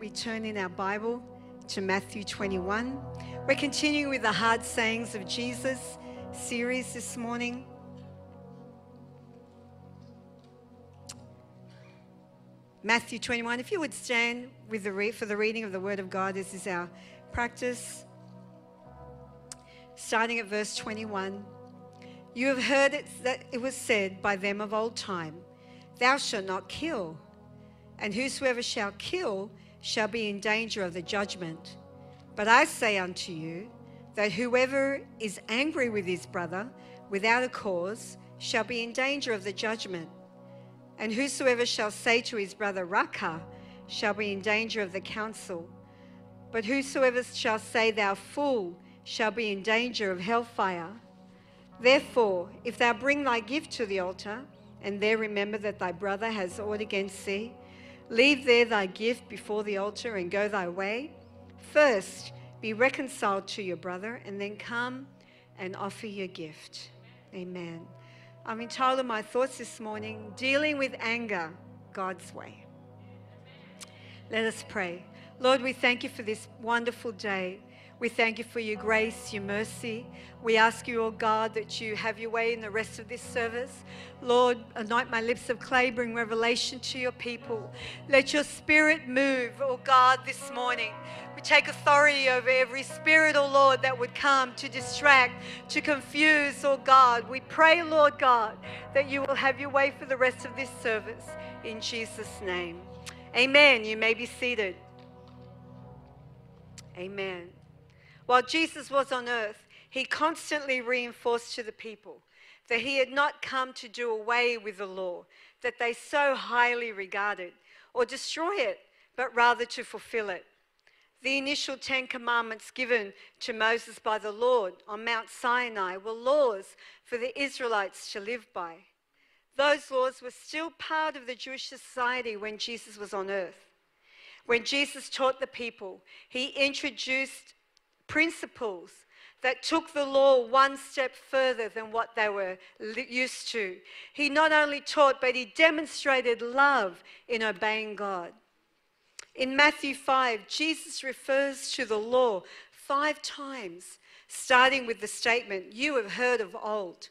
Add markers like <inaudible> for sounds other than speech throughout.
We turn in our Bible to Matthew 21? We're continuing with the hard sayings of Jesus series this morning. Matthew 21. If you would stand with the re- for the reading of the Word of God, this is our practice. Starting at verse 21. You have heard it, that it was said by them of old time, Thou shalt not kill, and whosoever shall kill shall be in danger of the judgment. But I say unto you, that whoever is angry with his brother without a cause shall be in danger of the judgment. And whosoever shall say to his brother, Raca, shall be in danger of the council. But whosoever shall say, Thou fool, shall be in danger of hellfire. Therefore, if thou bring thy gift to the altar, and there remember that thy brother has aught against thee, leave there thy gift before the altar and go thy way. First, be reconciled to your brother, and then come and offer your gift. Amen. I'm entitled my thoughts this morning, Dealing with Anger God's Way. Let us pray. Lord, we thank you for this wonderful day. We thank you for your grace, your mercy. We ask you, oh God, that you have your way in the rest of this service. Lord, anoint my lips of clay, bring revelation to your people. Let your spirit move, oh God, this morning. We take authority over every spirit, oh Lord, that would come to distract, to confuse, oh God. We pray, Lord God, that you will have your way for the rest of this service. In Jesus' name. Amen. You may be seated. Amen. While Jesus was on earth, he constantly reinforced to the people that he had not come to do away with the law that they so highly regarded or destroy it, but rather to fulfill it. The initial Ten Commandments given to Moses by the Lord on Mount Sinai were laws for the Israelites to live by. Those laws were still part of the Jewish society when Jesus was on earth. When Jesus taught the people, he introduced principles that took the law one step further than what they were used to. He not only taught, but he demonstrated love in obeying God. In Matthew 5, Jesus refers to the law five times, starting with the statement, You have heard of old.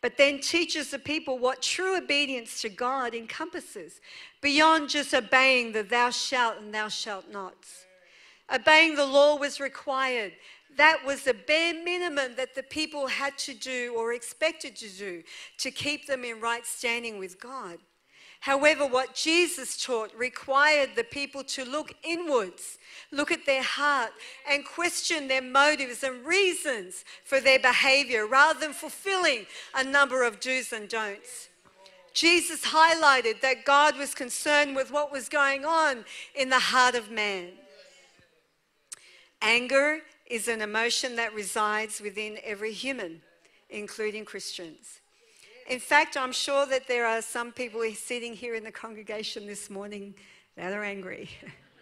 But then teaches the people what true obedience to God encompasses, beyond just obeying the thou shalt and thou shalt nots. Obeying the law was required. That was the bare minimum that the people had to do or expected to do to keep them in right standing with God. However, what Jesus taught required the people to look inwards, look at their heart, and question their motives and reasons for their behavior rather than fulfilling a number of do's and don'ts. Jesus highlighted that God was concerned with what was going on in the heart of man. Anger is an emotion that resides within every human, including Christians. In fact, I'm sure that there are some people sitting here in the congregation this morning that are angry.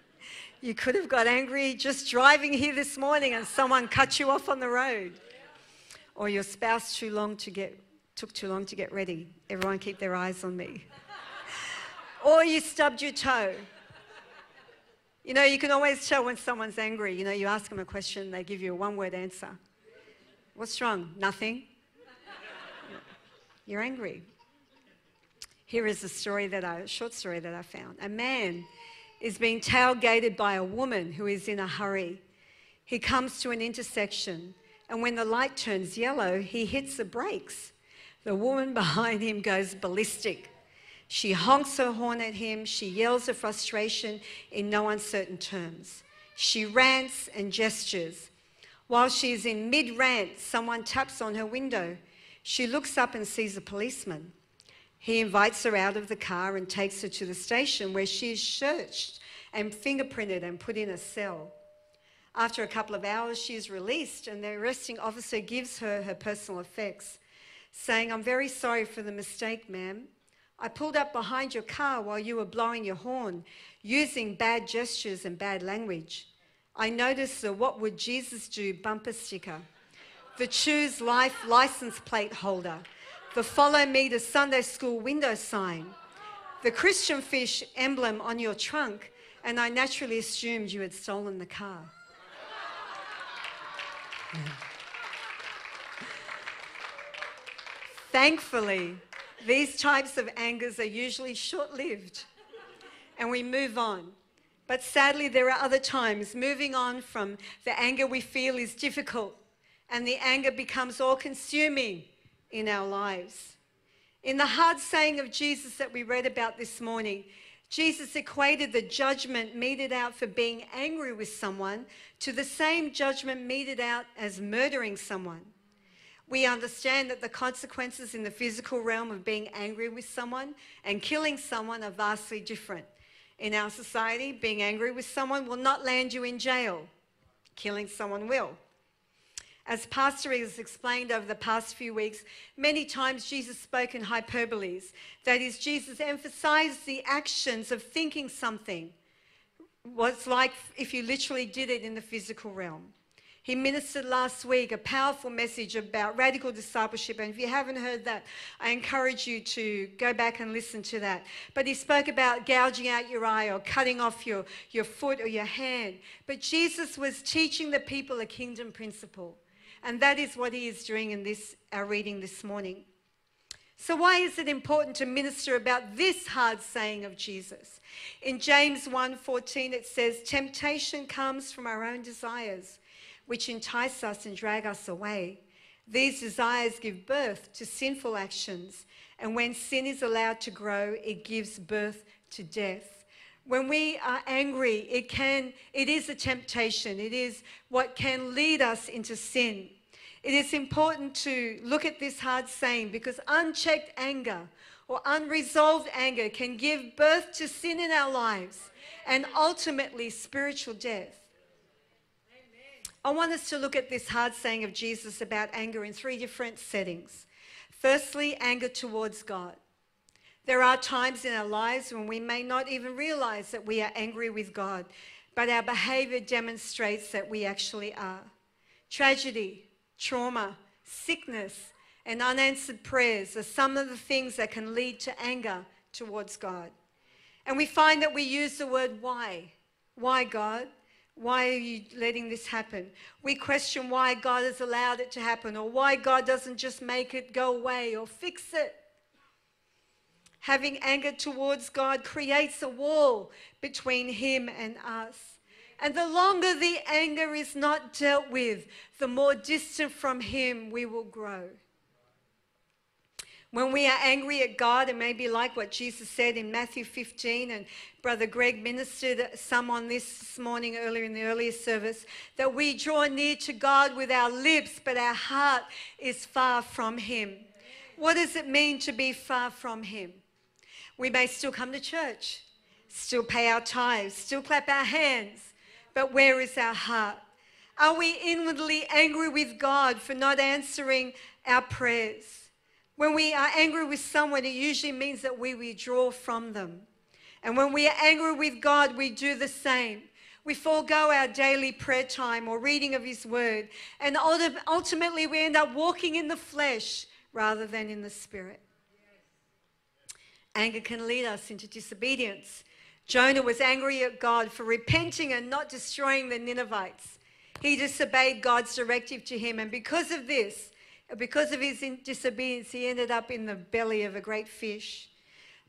<laughs> you could have got angry just driving here this morning and someone cut you off on the road. Or your spouse too long to get, took too long to get ready. Everyone keep their eyes on me. <laughs> or you stubbed your toe you know, you can always tell when someone's angry. You know, you ask them a question, they give you a one word answer. What's wrong? Nothing. <laughs> You're angry. Here is a story that I, a short story that I found. A man is being tailgated by a woman who is in a hurry. He comes to an intersection, and when the light turns yellow, he hits the brakes. The woman <laughs> behind him goes ballistic. She honks her horn at him. She yells her frustration in no uncertain terms. She rants and gestures. While she is in mid rant, someone taps on her window. She looks up and sees a policeman. He invites her out of the car and takes her to the station where she is searched and fingerprinted and put in a cell. After a couple of hours, she is released, and the arresting officer gives her her personal effects, saying, I'm very sorry for the mistake, ma'am. I pulled up behind your car while you were blowing your horn, using bad gestures and bad language. I noticed the What Would Jesus Do bumper sticker, the Choose Life license plate holder, the Follow Me to Sunday School window sign, the Christian fish emblem on your trunk, and I naturally assumed you had stolen the car. <laughs> Thankfully, these types of angers are usually short lived and we move on. But sadly, there are other times moving on from the anger we feel is difficult and the anger becomes all consuming in our lives. In the hard saying of Jesus that we read about this morning, Jesus equated the judgment meted out for being angry with someone to the same judgment meted out as murdering someone. We understand that the consequences in the physical realm of being angry with someone and killing someone are vastly different. In our society, being angry with someone will not land you in jail, killing someone will. As Pastor has explained over the past few weeks, many times Jesus spoke in hyperboles. That is, Jesus emphasized the actions of thinking something. Was like if you literally did it in the physical realm. He ministered last week a powerful message about radical discipleship. And if you haven't heard that, I encourage you to go back and listen to that. But he spoke about gouging out your eye or cutting off your, your foot or your hand. But Jesus was teaching the people a kingdom principle. And that is what he is doing in this, our reading this morning. So, why is it important to minister about this hard saying of Jesus? In James 1:14 it says, "Temptation comes from our own desires, which entice us and drag us away. These desires give birth to sinful actions, and when sin is allowed to grow, it gives birth to death." When we are angry, it can it is a temptation. It is what can lead us into sin. It is important to look at this hard saying because unchecked anger or unresolved anger can give birth to sin in our lives and ultimately spiritual death. I want us to look at this hard saying of Jesus about anger in three different settings. Firstly, anger towards God. There are times in our lives when we may not even realize that we are angry with God, but our behavior demonstrates that we actually are. Tragedy, trauma, sickness, and unanswered prayers are some of the things that can lead to anger towards God. And we find that we use the word why. Why, God? Why are you letting this happen? We question why God has allowed it to happen or why God doesn't just make it go away or fix it. Having anger towards God creates a wall between Him and us. And the longer the anger is not dealt with, the more distant from Him we will grow. When we are angry at God, it may be like what Jesus said in Matthew 15, and Brother Greg ministered some on this this morning earlier in the earlier service, that we draw near to God with our lips, but our heart is far from Him. What does it mean to be far from Him? We may still come to church, still pay our tithes, still clap our hands, but where is our heart? Are we inwardly angry with God for not answering our prayers? When we are angry with someone, it usually means that we withdraw from them. And when we are angry with God, we do the same. We forego our daily prayer time or reading of His Word. And ultimately, we end up walking in the flesh rather than in the Spirit. Anger can lead us into disobedience. Jonah was angry at God for repenting and not destroying the Ninevites. He disobeyed God's directive to him, and because of this, because of his disobedience, he ended up in the belly of a great fish.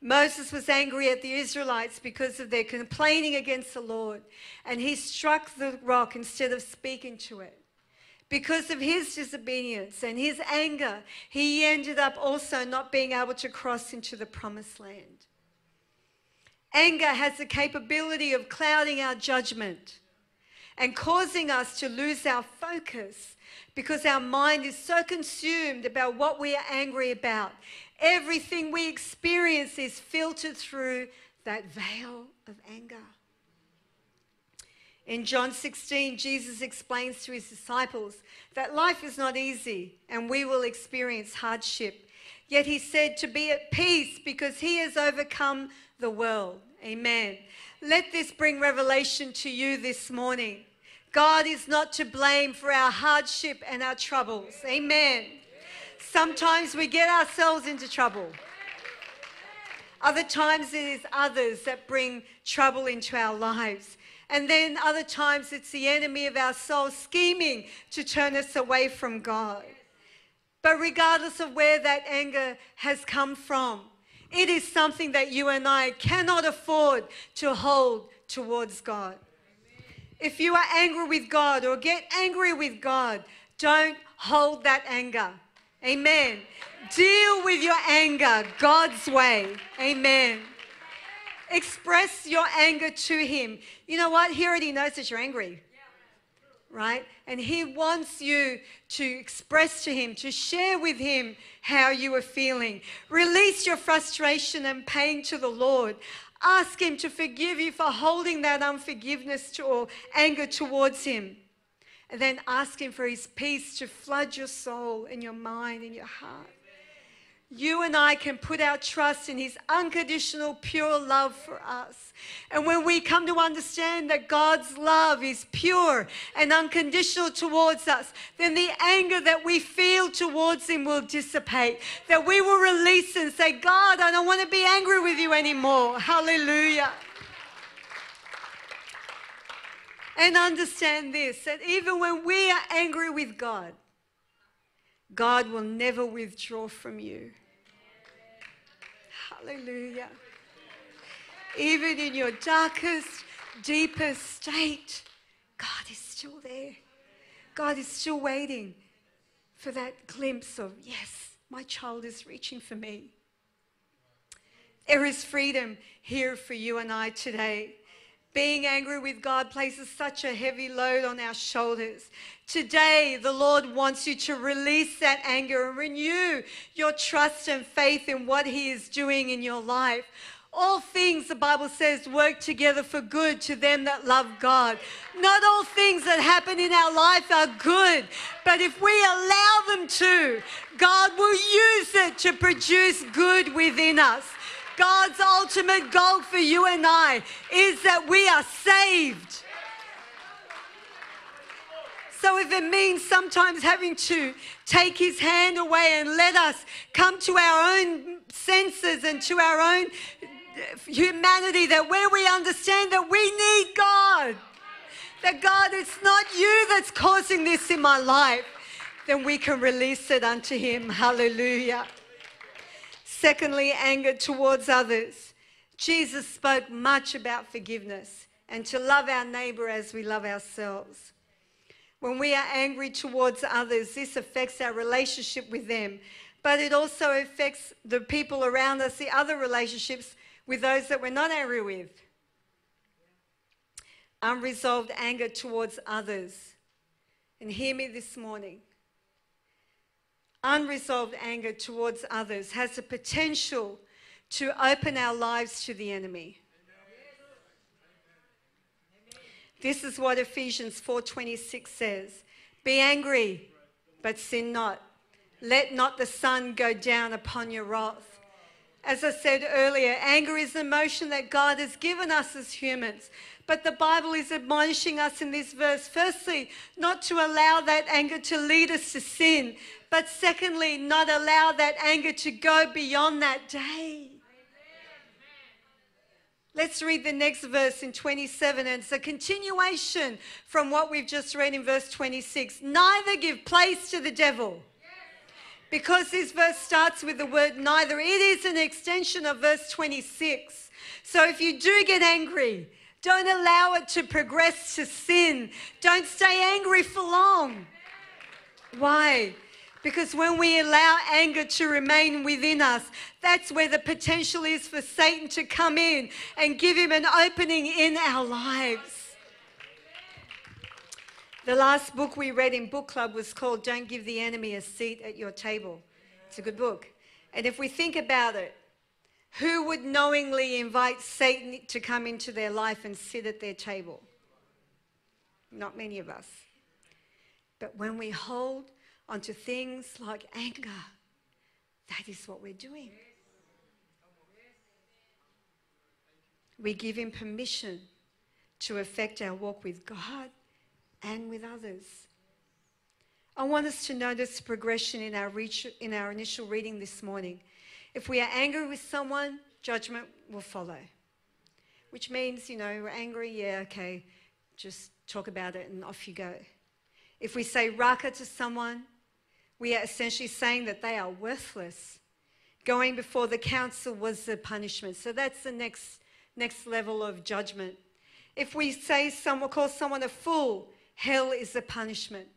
Moses was angry at the Israelites because of their complaining against the Lord, and he struck the rock instead of speaking to it. Because of his disobedience and his anger, he ended up also not being able to cross into the promised land. Anger has the capability of clouding our judgment and causing us to lose our focus because our mind is so consumed about what we are angry about. Everything we experience is filtered through that veil of anger. In John 16, Jesus explains to his disciples that life is not easy and we will experience hardship. Yet he said to be at peace because he has overcome the world. Amen. Let this bring revelation to you this morning. God is not to blame for our hardship and our troubles. Amen. Sometimes we get ourselves into trouble. Other times it is others that bring trouble into our lives. And then other times it's the enemy of our soul scheming to turn us away from God. But regardless of where that anger has come from, it is something that you and I cannot afford to hold towards God. If you are angry with God or get angry with God, don't hold that anger. Amen. Deal with your anger God's way. Amen. Express your anger to Him. You know what? He already knows that you're angry. Right? And He wants you to express to Him, to share with Him how you are feeling. Release your frustration and pain to the Lord. Ask Him to forgive you for holding that unforgiveness to, or anger towards Him. And then ask Him for His peace to flood your soul and your mind and your heart. You and I can put our trust in His unconditional, pure love for us. And when we come to understand that God's love is pure and unconditional towards us, then the anger that we feel towards Him will dissipate. That we will release and say, God, I don't want to be angry with you anymore. Hallelujah. And understand this that even when we are angry with God, God will never withdraw from you. Hallelujah. Even in your darkest, deepest state, God is still there. God is still waiting for that glimpse of, yes, my child is reaching for me. There is freedom here for you and I today. Being angry with God places such a heavy load on our shoulders. Today, the Lord wants you to release that anger and renew your trust and faith in what He is doing in your life. All things, the Bible says, work together for good to them that love God. Not all things that happen in our life are good, but if we allow them to, God will use it to produce good within us. God's ultimate goal for you and I is that we are saved. So if it means sometimes having to take his hand away and let us come to our own senses and to our own humanity, that where we understand that we need God, that God, it's not you that's causing this in my life, then we can release it unto him. Hallelujah. Secondly, anger towards others. Jesus spoke much about forgiveness and to love our neighbor as we love ourselves. When we are angry towards others, this affects our relationship with them, but it also affects the people around us, the other relationships with those that we're not angry with. Unresolved anger towards others. And hear me this morning unresolved anger towards others has the potential to open our lives to the enemy. This is what Ephesians 4:26 says. Be angry, but sin not. Let not the sun go down upon your wrath. As I said earlier, anger is an emotion that God has given us as humans. But the Bible is admonishing us in this verse, firstly, not to allow that anger to lead us to sin, but secondly, not allow that anger to go beyond that day. Let's read the next verse in 27, and it's a continuation from what we've just read in verse 26. Neither give place to the devil. Because this verse starts with the word neither, it is an extension of verse 26. So if you do get angry, don't allow it to progress to sin. Don't stay angry for long. Why? Because when we allow anger to remain within us, that's where the potential is for Satan to come in and give him an opening in our lives. The last book we read in book club was called Don't Give the Enemy a Seat at Your Table. It's a good book. And if we think about it, who would knowingly invite Satan to come into their life and sit at their table? not many of us. But when we hold onto things like anger, that is what we're doing. We give him permission to affect our walk with God and with others. I want us to notice progression in our, reach, in our initial reading this morning. If we are angry with someone, judgment will follow. Which means, you know, we're angry, yeah, okay, just talk about it and off you go. If we say Raca to someone, we are essentially saying that they are worthless. Going before the council was the punishment. So that's the next, next level of judgment. If we say someone, call someone a fool, hell is the punishment.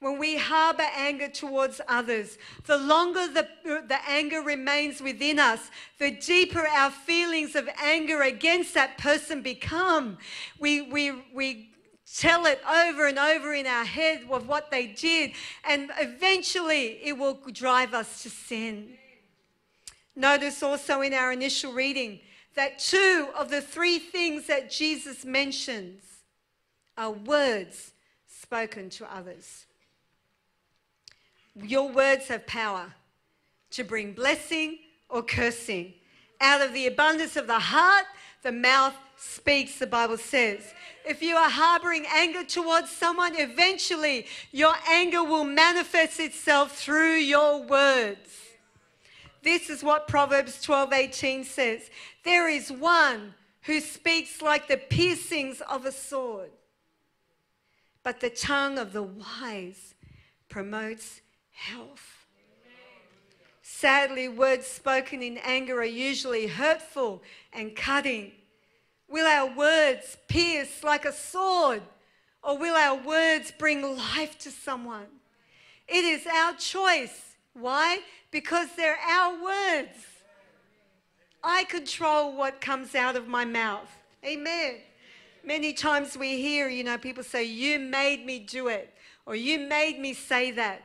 When we harbor anger towards others, the longer the, the anger remains within us, the deeper our feelings of anger against that person become. We, we, we tell it over and over in our head of what they did, and eventually it will drive us to sin. Notice also in our initial reading that two of the three things that Jesus mentions are words spoken to others. Your words have power to bring blessing or cursing. Out of the abundance of the heart, the mouth speaks, the Bible says. If you are harboring anger towards someone, eventually your anger will manifest itself through your words. This is what Proverbs 12:18 says. There is one who speaks like the piercings of a sword, but the tongue of the wise promotes health. Sadly, words spoken in anger are usually hurtful and cutting. Will our words pierce like a sword, or will our words bring life to someone? It is our choice. Why? Because they're our words. I control what comes out of my mouth. Amen. Many times we hear, you know, people say, You made me do it, or You made me say that.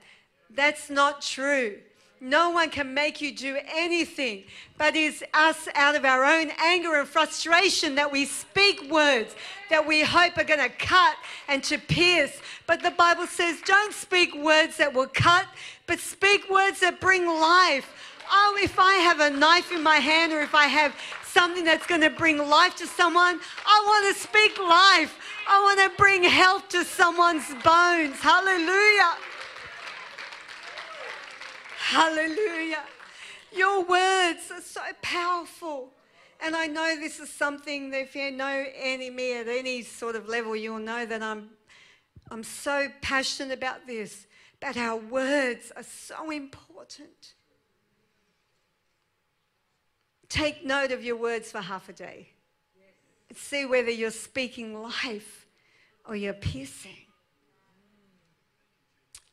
That's not true. No one can make you do anything, but it's us out of our own anger and frustration that we speak words that we hope are going to cut and to pierce. But the Bible says, don't speak words that will cut, but speak words that bring life. Oh, if I have a knife in my hand or if I have something that's going to bring life to someone, I want to speak life. I want to bring health to someone's bones. Hallelujah. Hallelujah. Your words are so powerful. And I know this is something that if you know any me at any sort of level, you'll know that I'm, I'm so passionate about this. But our words are so important. Take note of your words for half a day. And see whether you're speaking life or you're piercing.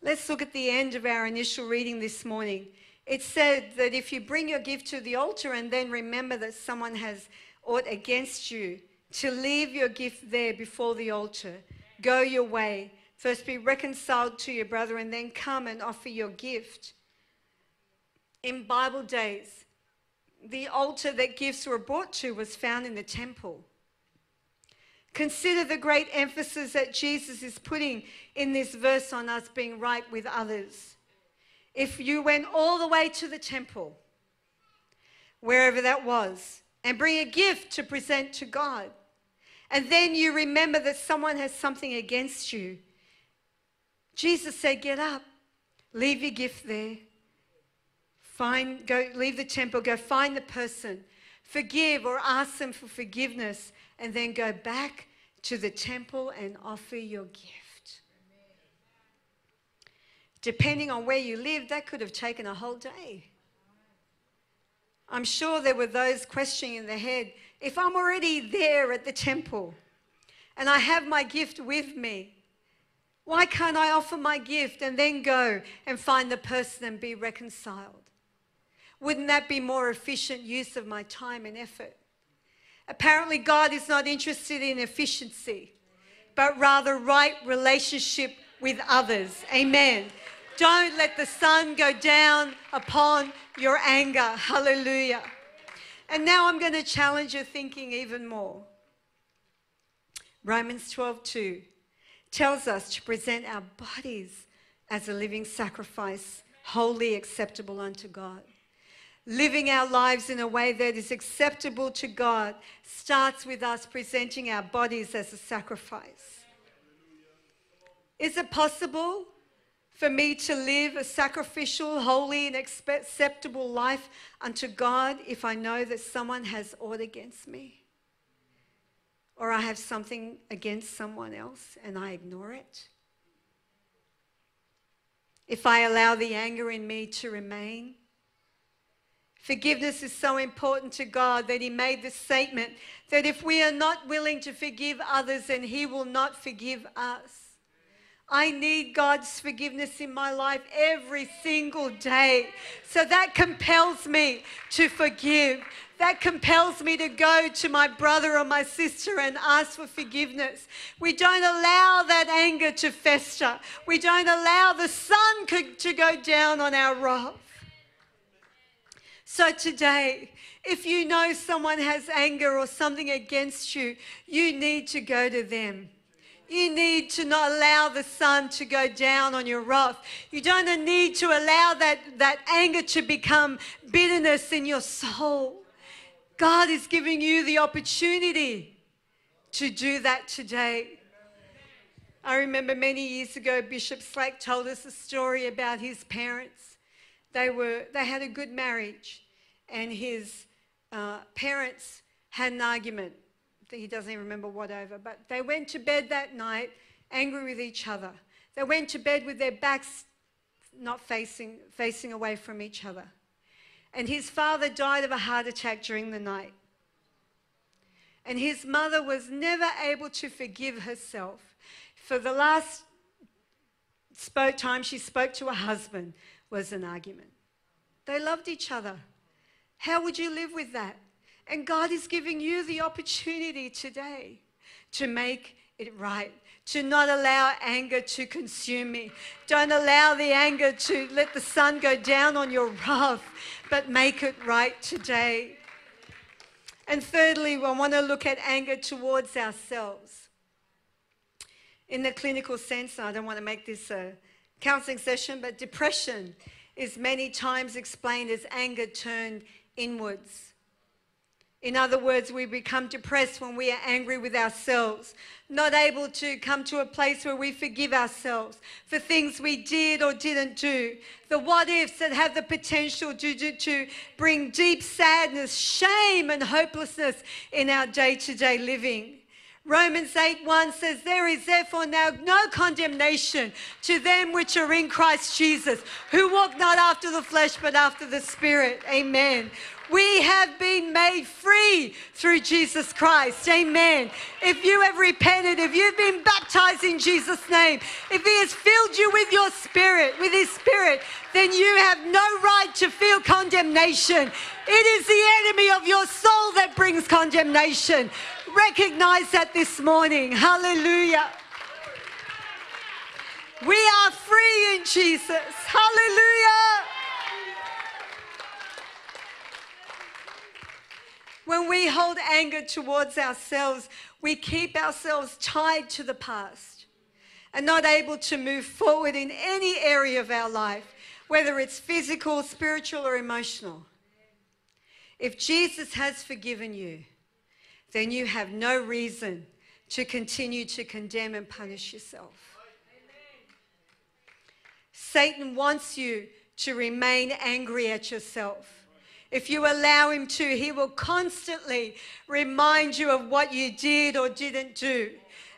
Let's look at the end of our initial reading this morning. It said that if you bring your gift to the altar and then remember that someone has aught against you, to leave your gift there before the altar. Go your way. First be reconciled to your brother and then come and offer your gift. In Bible days, the altar that gifts were brought to was found in the temple. Consider the great emphasis that Jesus is putting in this verse on us being right with others. If you went all the way to the temple, wherever that was, and bring a gift to present to God, and then you remember that someone has something against you, Jesus said, Get up, leave your gift there. Find, go, leave the temple, go find the person, forgive or ask them for forgiveness, and then go back to the temple and offer your gift. Depending on where you live, that could have taken a whole day. I'm sure there were those questioning in their head if I'm already there at the temple and I have my gift with me, why can't I offer my gift and then go and find the person and be reconciled? Wouldn't that be more efficient use of my time and effort? Apparently, God is not interested in efficiency, but rather right relationship with others. Amen. Don't let the sun go down upon your anger. Hallelujah. And now I'm going to challenge your thinking even more. Romans 12:2 tells us to present our bodies as a living sacrifice, wholly acceptable unto God. Living our lives in a way that is acceptable to God starts with us presenting our bodies as a sacrifice. Is it possible for me to live a sacrificial, holy, and acceptable life unto God if I know that someone has aught against me? Or I have something against someone else and I ignore it? If I allow the anger in me to remain? Forgiveness is so important to God that He made the statement that if we are not willing to forgive others, then He will not forgive us. I need God's forgiveness in my life every single day. So that compels me to forgive. That compels me to go to my brother or my sister and ask for forgiveness. We don't allow that anger to fester. We don't allow the sun to go down on our wrath. So today, if you know someone has anger or something against you, you need to go to them. You need to not allow the sun to go down on your wrath. You don't need to allow that, that anger to become bitterness in your soul. God is giving you the opportunity to do that today. I remember many years ago, Bishop Slack told us a story about his parents. They, were, they had a good marriage, and his uh, parents had an argument he doesn't even remember what over, but they went to bed that night angry with each other. They went to bed with their backs not facing, facing away from each other. And his father died of a heart attack during the night. And his mother was never able to forgive herself. For the last spoke, time she spoke to her husband was an argument. They loved each other. How would you live with that? And God is giving you the opportunity today to make it right, to not allow anger to consume me. Don't allow the anger to let the sun go down on your wrath, but make it right today. And thirdly, I want to look at anger towards ourselves. In the clinical sense, I don't want to make this a counseling session, but depression is many times explained as anger turned inwards. In other words, we become depressed when we are angry with ourselves, not able to come to a place where we forgive ourselves for things we did or didn't do. The what ifs that have the potential to, to, to bring deep sadness, shame, and hopelessness in our day to day living. Romans 8 1 says, There is therefore now no condemnation to them which are in Christ Jesus, who walk not after the flesh, but after the Spirit. Amen. We have been made free through Jesus Christ. Amen. If you have repented, if you've been baptized in Jesus' name, if He has filled you with your spirit, with His spirit, then you have no right to feel condemnation. It is the enemy of your soul that brings condemnation. Recognize that this morning. Hallelujah. We are free in Jesus. Hallelujah. When we hold anger towards ourselves, we keep ourselves tied to the past and not able to move forward in any area of our life, whether it's physical, spiritual, or emotional. If Jesus has forgiven you, then you have no reason to continue to condemn and punish yourself. Satan wants you to remain angry at yourself. If you allow Him to, He will constantly remind you of what you did or didn't do.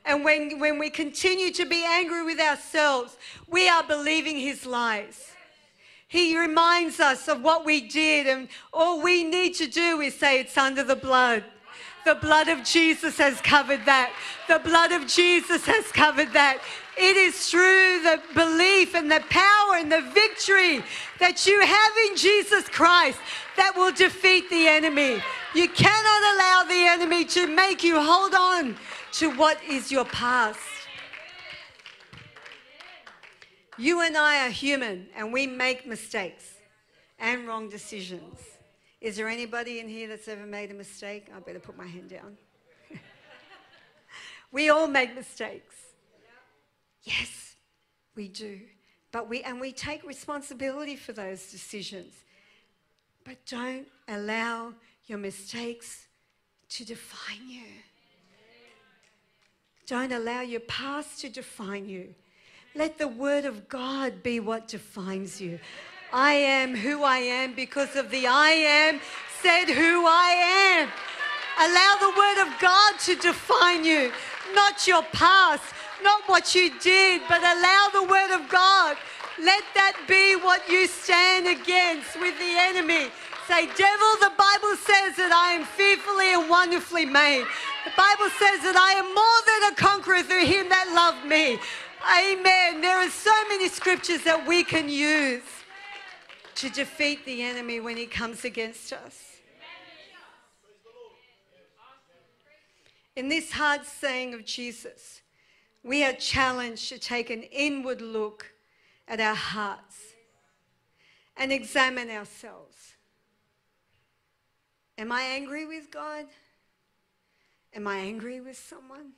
And when, when we continue to be angry with ourselves, we are believing His lies. He reminds us of what we did, and all we need to do is say, It's under the blood. The blood of Jesus has covered that. The blood of Jesus has covered that. It is through the belief and the power and the victory that you have in Jesus Christ that will defeat the enemy. You cannot allow the enemy to make you hold on to what is your past. You and I are human and we make mistakes and wrong decisions. Is there anybody in here that's ever made a mistake? I better put my hand down. <laughs> we all make mistakes. Yes, we do. But we and we take responsibility for those decisions. But don't allow your mistakes to define you. Don't allow your past to define you. Let the Word of God be what defines you. I am who I am because of the I am said who I am. Allow the Word of God to define you, not your past, not what you did, but allow the Word of God. Let that be what you stand against with the enemy. Say, Devil, the Bible says that I am fearfully and wonderfully made. The Bible says that I am more than a conqueror through him that loved me. Amen. There are so many scriptures that we can use to defeat the enemy when he comes against us. In this hard saying of Jesus, we are challenged to take an inward look at our hearts and examine ourselves. Am I angry with God? Am I angry with someone?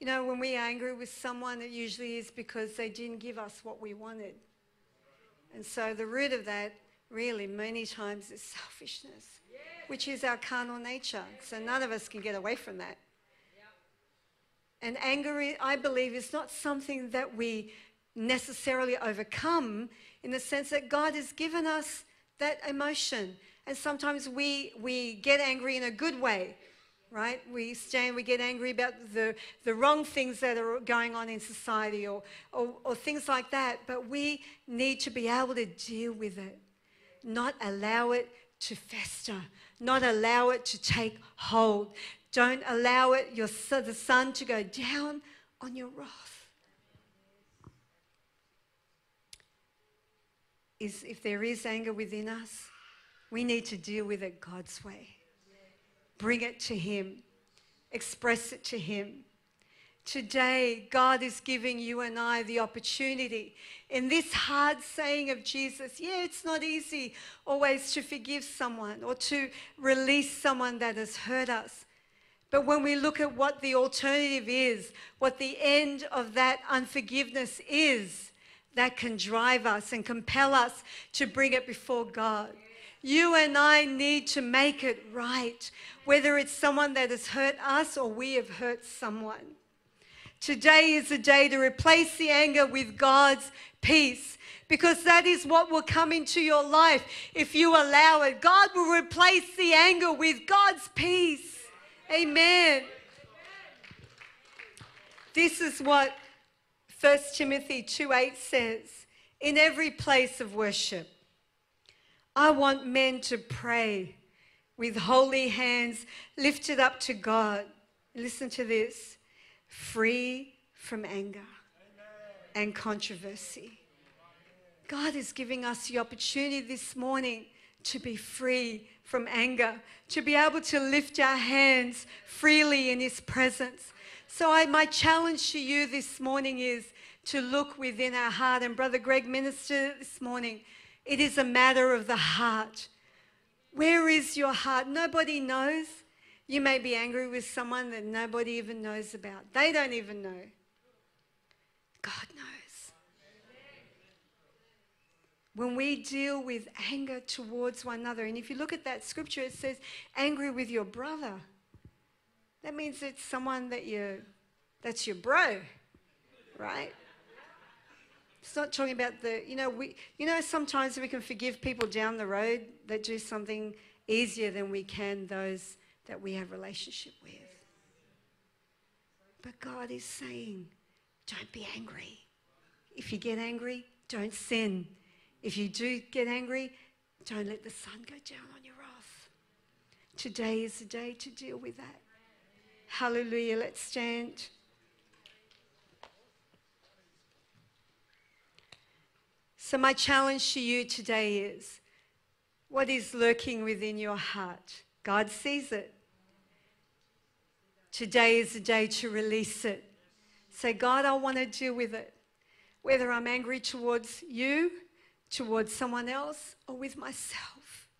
You know, when we're angry with someone, it usually is because they didn't give us what we wanted. And so the root of that, really, many times, is selfishness, which is our carnal nature. So none of us can get away from that. And anger, I believe, is not something that we necessarily overcome in the sense that God has given us that emotion. And sometimes we, we get angry in a good way, right? We stand, we get angry about the, the wrong things that are going on in society or, or, or things like that. But we need to be able to deal with it, not allow it to fester, not allow it to take hold. Don't allow it, your, the sun to go down on your wrath. Is if there is anger within us, we need to deal with it God's way. Bring it to Him, express it to Him. Today, God is giving you and I the opportunity in this hard saying of Jesus. Yeah, it's not easy always to forgive someone or to release someone that has hurt us. But when we look at what the alternative is, what the end of that unforgiveness is, that can drive us and compel us to bring it before God. You and I need to make it right, whether it's someone that has hurt us or we have hurt someone. Today is the day to replace the anger with God's peace because that is what will come into your life if you allow it. God will replace the anger with God's peace. Amen. This is what 1 Timothy 2 8 says In every place of worship, I want men to pray with holy hands lifted up to God. Listen to this free from anger and controversy. God is giving us the opportunity this morning to be free from anger, to be able to lift our hands freely in His presence. So, I, my challenge to you this morning is to look within our heart. And Brother Greg ministered this morning it is a matter of the heart. Where is your heart? Nobody knows. You may be angry with someone that nobody even knows about. They don't even know. God knows. When we deal with anger towards one another, and if you look at that scripture, it says, angry with your brother. That means it's someone that you that's your bro, right? It's not talking about the, you know, we, you know, sometimes we can forgive people down the road that do something easier than we can those that we have relationship with. But God is saying, don't be angry. If you get angry, don't sin. If you do get angry, don't let the sun go down on your wrath. Today is the day to deal with that. Hallelujah. Let's stand. So, my challenge to you today is what is lurking within your heart? God sees it. Today is the day to release it. Say, God, I want to deal with it. Whether I'm angry towards you, towards someone else, or with myself.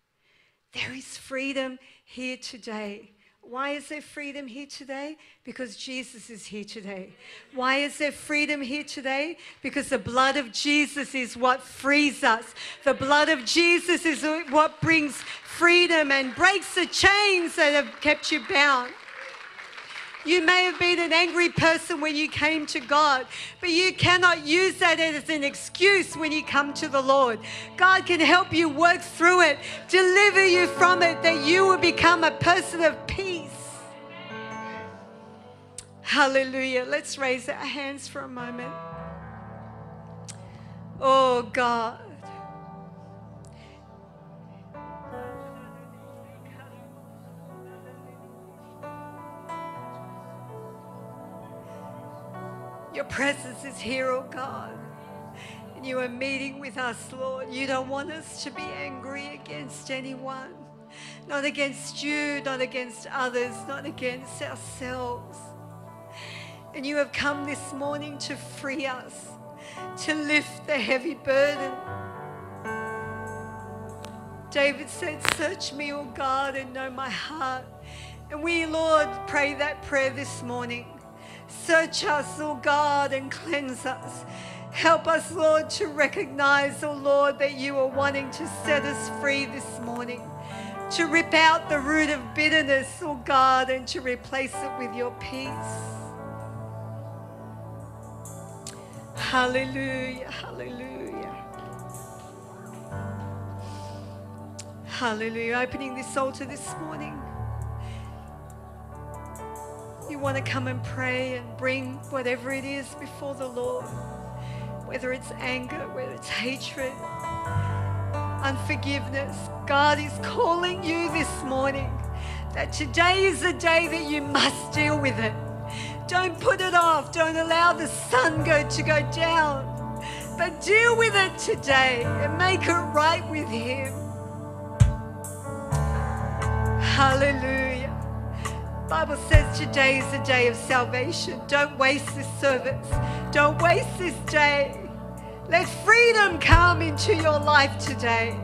There is freedom here today. Why is there freedom here today? Because Jesus is here today. Why is there freedom here today? Because the blood of Jesus is what frees us. The blood of Jesus is what brings freedom and breaks the chains that have kept you bound. You may have been an angry person when you came to God, but you cannot use that as an excuse when you come to the Lord. God can help you work through it, deliver you from it, that you will become a person of peace. Hallelujah. Let's raise our hands for a moment. Oh God. Your presence is here, oh God. And you are meeting with us, Lord. You don't want us to be angry against anyone, not against you, not against others, not against ourselves. And you have come this morning to free us, to lift the heavy burden. David said, Search me, O God, and know my heart. And we, Lord, pray that prayer this morning. Search us, O God, and cleanse us. Help us, Lord, to recognize, O Lord, that you are wanting to set us free this morning. To rip out the root of bitterness, O God, and to replace it with your peace. Hallelujah, hallelujah. Hallelujah. Opening this altar this morning you want to come and pray and bring whatever it is before the Lord, whether it's anger, whether it's hatred, unforgiveness, God is calling you this morning that today is the day that you must deal with it. Don't put it off. Don't allow the sun go to go down. But deal with it today and make it right with Him. Hallelujah. Bible says today is the day of salvation. Don't waste this service. Don't waste this day. Let freedom come into your life today.